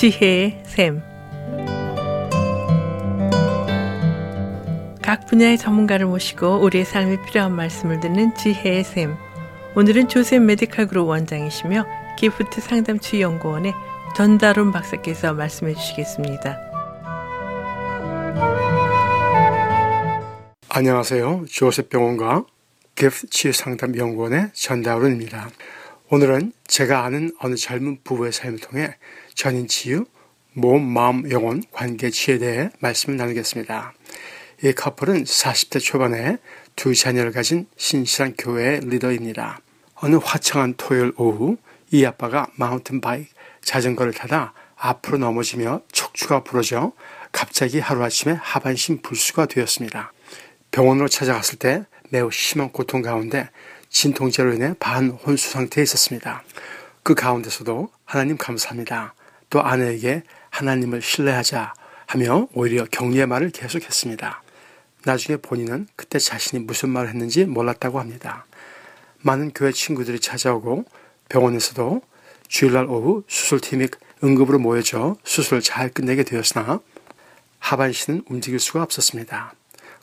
지혜의 샘. 각 분야의 전문가를 모시고 우리의 삶에 필요한 말씀을 듣는 지혜의 샘. 오늘은 조셉 메디칼 그룹 원장이시며 기프트 상담치유 연구원의 전달훈 박사께서 말씀해 주시겠습니다. 안녕하세요. 조셉 병원과 기프트 치유 상담 연구원의 전달훈입니다. 오늘은 제가 아는 어느 젊은 부부의 삶을 통해 전인 치유, 몸, 마음, 영혼, 관계 치유에 대해 말씀을 나누겠습니다. 이 커플은 40대 초반에 두 자녀를 가진 신실한 교회의 리더입니다. 어느 화창한 토요일 오후 이 아빠가 마운틴 바이크 자전거를 타다 앞으로 넘어지며 척추가 부러져 갑자기 하루아침에 하반신 불수가 되었습니다. 병원으로 찾아갔을 때 매우 심한 고통 가운데 진통제로 인해 반혼수 상태에 있었습니다. 그 가운데서도 하나님 감사합니다. 또 아내에게 하나님을 신뢰하자 하며 오히려 격려의 말을 계속했습니다. 나중에 본인은 그때 자신이 무슨 말을 했는지 몰랐다고 합니다. 많은 교회 친구들이 찾아오고 병원에서도 주일날 오후 수술팀이 응급으로 모여져 수술을 잘 끝내게 되었으나 하반신은 움직일 수가 없었습니다.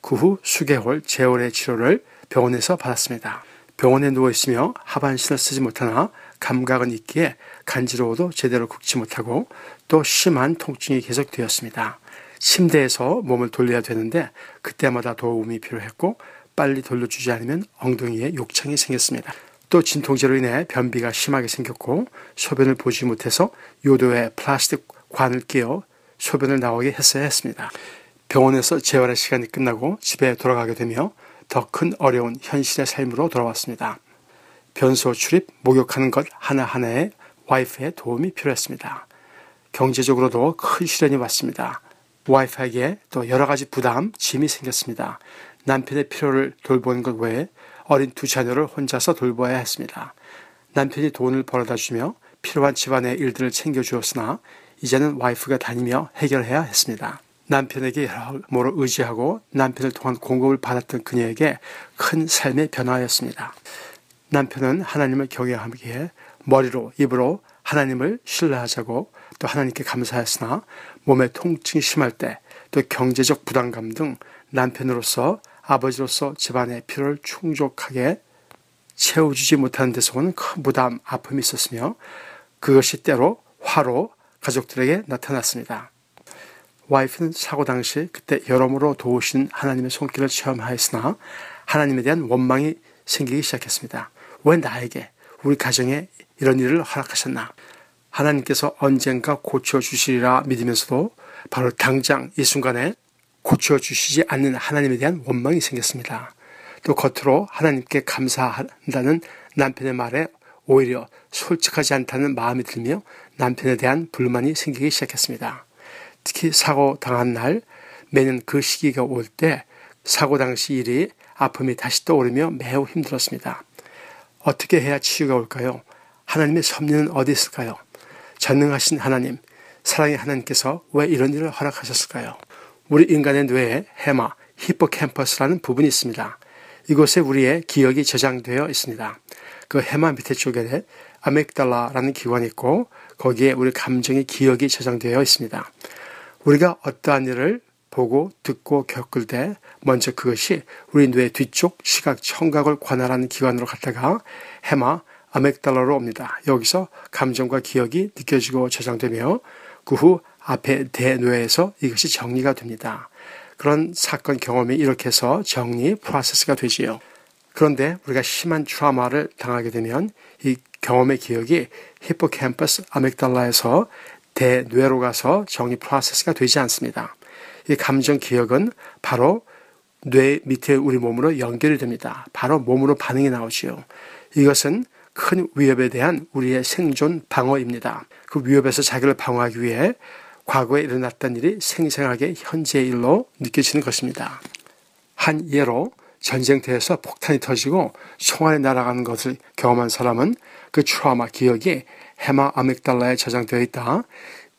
그 후 수개월 재활의 치료를 병원에서 받았습니다. 병원에 누워 있으며 하반신을 쓰지 못하나 감각은 있기에 간지러워도 제대로 긁지 못하고 또 심한 통증이 계속되었습니다. 침대에서 몸을 돌려야 되는데 그때마다 도움이 필요했고 빨리 돌려주지 않으면 엉덩이에 욕창이 생겼습니다. 또 진통제로 인해 변비가 심하게 생겼고 소변을 보지 못해서 요도에 플라스틱 관을 끼워 소변을 나오게 했어야 했습니다. 병원에서 재활의 시간이 끝나고 집에 돌아가게 되며 더 큰 어려운 현실의 삶으로 돌아왔습니다. 변소 출입, 목욕하는 것 하나하나에 와이프의 도움이 필요했습니다. 경제적으로도 큰 시련이 왔습니다. 와이프에게 또 여러 가지 부담, 짐이 생겼습니다. 남편의 필요를 돌보는 것 외에 어린 두 자녀를 혼자서 돌보아야 했습니다. 남편이 돈을 벌어다 주며 필요한 집안의 일들을 챙겨주었으나 이제는 와이프가 다니며 해결해야 했습니다. 남편에게 여러모로 의지하고 남편을 통한 공급을 받았던 그녀에게 큰 삶의 변화였습니다. 남편은 하나님을 경외하기에 머리로 입으로 하나님을 신뢰하자고 또 하나님께 감사했으나 몸에 통증이 심할 때 또 경제적 부담감 등 남편으로서 아버지로서 집안의 필요를 충족하게 채워주지 못하는 데서 오는 큰 부담, 아픔이 있었으며 그것이 때로 화로 가족들에게 나타났습니다. 와이프는 사고 당시 그때 여러모로 도우신 하나님의 손길을 체험하였으나 하나님에 대한 원망이 생기기 시작했습니다. 왜 나에게 우리 가정에 이런 일을 허락하셨나? 하나님께서 언젠가 고쳐주시리라 믿으면서도 바로 당장 이 순간에 고쳐주시지 않는 하나님에 대한 원망이 생겼습니다. 또 겉으로 하나님께 감사한다는 남편의 말에 오히려 솔직하지 않다는 마음이 들며 남편에 대한 불만이 생기기 시작했습니다. 특히 사고 당한 날 매년 그 시기가 올 때 사고 당시 일이 아픔이 다시 떠오르며 매우 힘들었습니다. 어떻게 해야 치유가 올까요? 하나님의 섭리는 어디 있을까요? 전능하신 하나님, 사랑의 하나님께서 왜 이런 일을 허락하셨을까요? 우리 인간의 뇌에 해마, 히포캠퍼스라는 부분이 있습니다. 이곳에 우리의 기억이 저장되어 있습니다. 그 해마 밑에 쪽에 아메달라라는 기관이 있고 거기에 우리 감정의 기억이 저장되어 있습니다. 우리가 어떠한 일을 보고 듣고 겪을 때 먼저 그것이 우리 뇌 뒤쪽 시각 청각을 관할하는 기관으로 갔다가 해마 아메달라로 옵니다. 여기서 감정과 기억이 느껴지고 저장되며 그 후 앞에 대뇌에서 이것이 정리가 됩니다. 그런 사건 경험이 이렇게 해서 정리 프로세스가 되지요. 그런데 우리가 심한 트라우마를 당하게 되면 이 경험의 기억이 히포캠퍼스 아메달라에서 대뇌로 가서 정리 프로세스가 되지 않습니다. 이 감정 기억은 바로 뇌 밑에 우리 몸으로 연결이 됩니다. 바로 몸으로 반응이 나오지요. 이것은 큰 위협에 대한 우리의 생존 방어입니다. 그 위협에서 자기를 방어하기 위해 과거에 일어났던 일이 생생하게 현재의 일로 느껴지는 것입니다. 한 예로 전쟁터에서 폭탄이 터지고 총알이 날아가는 것을 경험한 사람은 그 트라우마 기억이 해마 아믹달라에 저장되어 있다.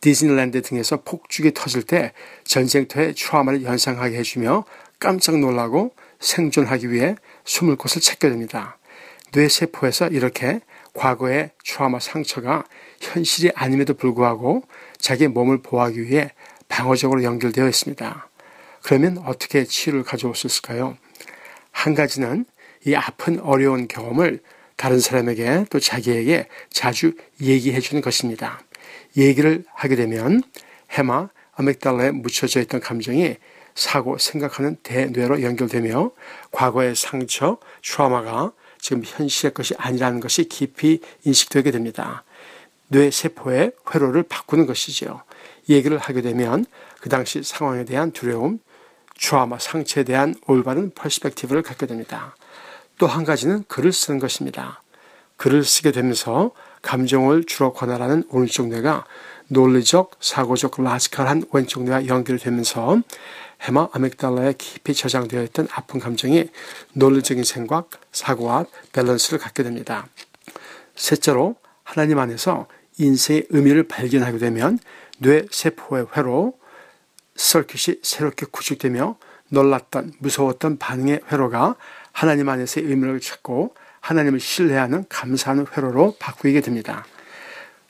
디즈니랜드 등에서 폭죽이 터질 때 전쟁터의 트라우마를 연상하게 해주며 깜짝 놀라고 생존하기 위해 숨을 곳을 찾게 됩니다. 뇌세포에서 이렇게 과거의 트라우마 상처가 현실이 아님에도 불구하고 자기의 몸을 보호하기 위해 방어적으로 연결되어 있습니다. 그러면 어떻게 치유를 가져올 수 있을까요? 한 가지는 이 아픈 어려운 경험을 다른 사람에게 또 자기에게 자주 얘기해 주는 것입니다. 얘기를 하게 되면 해마, 아메달라에 묻혀져 있던 감정이 사고, 생각하는 대뇌로 연결되며 과거의 상처, 트라우마가 지금 현실의 것이 아니라는 것이 깊이 인식되게 됩니다. 뇌 세포의 회로를 바꾸는 것이죠. 얘기를 하게 되면 그 당시 상황에 대한 두려움, 트라우마, 상처에 대한 올바른 perspective를 갖게 됩니다. 또 한 가지는 글을 쓰는 것입니다. 글을 쓰게 되면서 감정을 주로 관할하는 오른쪽 뇌가 논리적, 사고적, logical한 왼쪽 뇌와 연결되면서 해마 amygdala에 깊이 저장되어 있던 아픈 감정이 논리적인 생각, 사고와 밸런스를 갖게 됩니다. 셋째로 하나님 안에서 인생의 의미를 발견하게 되면 뇌 세포의 회로 서킷이 새롭게 구축되며 놀랐던 무서웠던 반응의 회로가 하나님 안에서의 의미를 찾고 하나님을 신뢰하는 감사하는 회로로 바꾸게 됩니다.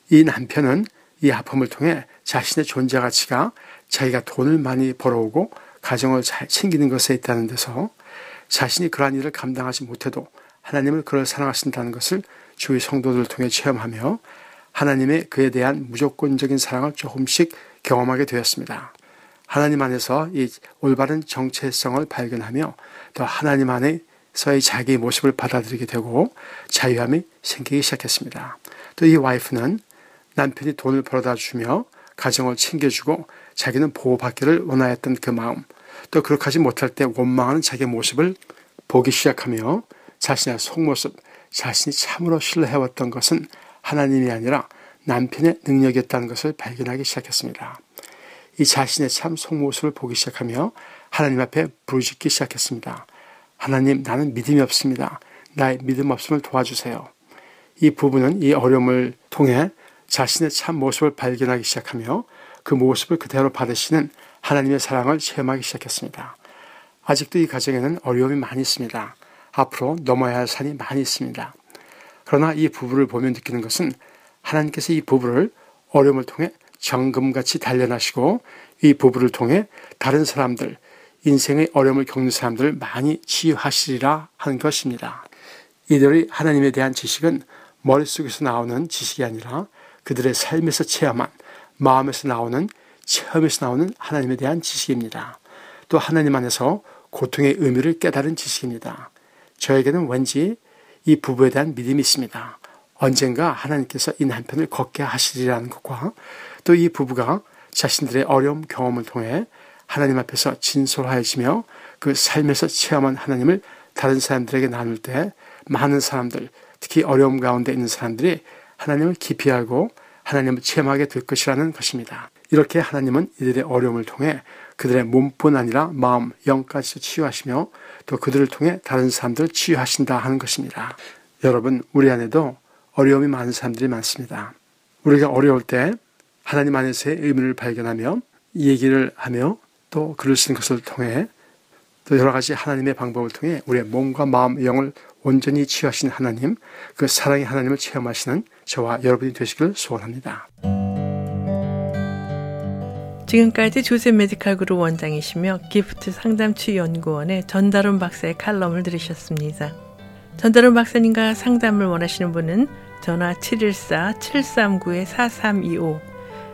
이 남편은 이 아픔을 통해 자신의 존재 가치가 자기가 돈을 많이 벌어오고 가정을 잘 챙기는 것에 있다는 데서 자신이 그러한 일을 감당하지 못해도 하나님을 그를 사랑하신다는 것을 주위 성도들을 통해 체험하며 하나님의 그에 대한 무조건적인 사랑을 조금씩 경험하게 되었습니다. 하나님 안에서 이 올바른 정체성을 발견하며 또 하나님 안에 서의 자기의 모습을 받아들이게 되고 자유함이 생기기 시작했습니다. 또 이 와이프는 남편이 돈을 벌어다 주며 가정을 챙겨주고 자기는 보호받기를 원하였던 그 마음, 또 그렇게 하지 못할 때 원망하는 자기의 모습을 보기 시작하며 자신의 속모습, 자신이 참으로 신뢰해왔던 것은 하나님이 아니라 남편의 능력이었다는 것을 발견하기 시작했습니다. 이 자신의 참 속모습을 보기 시작하며 하나님 앞에 부르짖기 시작했습니다. 하나님, 나는 믿음이 없습니다. 나의 믿음 없음을 도와주세요. 이 부부는 이 어려움을 통해 자신의 참 모습을 발견하기 시작하며 그 모습을 그대로 받으시는 하나님의 사랑을 체험하기 시작했습니다. 아직도 이 가정에는 어려움이 많이 있습니다. 앞으로 넘어야 할 산이 많이 있습니다. 그러나 이 부부를 보면 느끼는 것은 하나님께서 이 부부를 어려움을 통해 정금같이 단련하시고 이 부부를 통해 다른 사람들, 인생의 어려움을 겪는 사람들을 많이 치유하시리라 하는 것입니다. 이들의 하나님에 대한 지식은 머릿속에서 나오는 지식이 아니라 그들의 삶에서 체험한 마음에서 나오는 체험에서 나오는 하나님에 대한 지식입니다. 또 하나님 안에서 고통의 의미를 깨달은 지식입니다. 저에게는 왠지 이 부부에 대한 믿음이 있습니다. 언젠가 하나님께서 이 남편을 걷게 하시리라는 것과 또 이 부부가 자신들의 어려움 경험을 통해 하나님 앞에서 진솔하여지며 그 삶에서 체험한 하나님을 다른 사람들에게 나눌 때 많은 사람들, 특히 어려움 가운데 있는 사람들이 하나님을 깊이 알고 하나님을 체험하게 될 것이라는 것입니다. 이렇게 하나님은 이들의 어려움을 통해 그들의 몸뿐 아니라 마음, 영까지 치유하시며 또 그들을 통해 다른 사람들을 치유하신다 하는 것입니다. 여러분, 우리 안에도 어려움이 많은 사람들이 많습니다. 우리가 어려울 때 하나님 안에서의 의미를 발견하며 얘기를 하며 또 글을 쓰는 것을 통해 또 여러 가지 하나님의 방법을 통해 우리의 몸과 마음, 영을 온전히 치유하신 하나님, 그 사랑의 하나님을 체험하시는 저와 여러분이 되시길 소원합니다. 지금까지 조셉 메디칼 그룹 원장이시며 기프트 상담치 연구원의 전다론 박사의 칼럼을 들으셨습니다. 전다론 박사님과 상담을 원하시는 분은 전화 714-739-4325,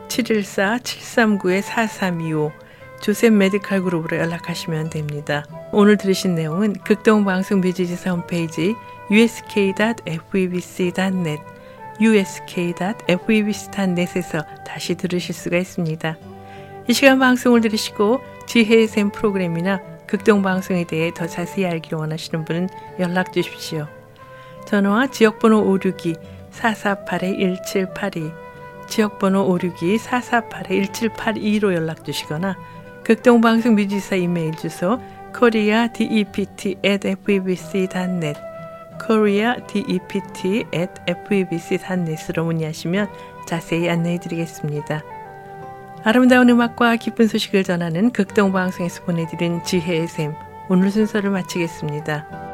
714-739-4325, 조셉 메디칼 그룹으로 연락하시면 됩니다. 오늘 들으신 내용은 극동방송 뮤지지사 홈페이지 usk.febc.net, usk.febc.net에서 다시 들으실 수가 있습니다. 이 시간 방송을 들으시고 지혜의 샘 프로그램이나 극동방송에 대해 더 자세히 알기를 원하시는 분은 연락 주십시오. 전화와 지역번호 562-448-1782, 지역번호 562-448-1782로 연락 주시거나 극동방송 뮤지사 이메일 주소 koreadept@febc.net koreadept@febc.net으로 문의하시면 자세히 안내해 드리겠습니다. 아름다운 음악과 기쁜 소식을 전하는 극동방송에서 보내드린 지혜의 샘 오늘 순서를 마치겠습니다.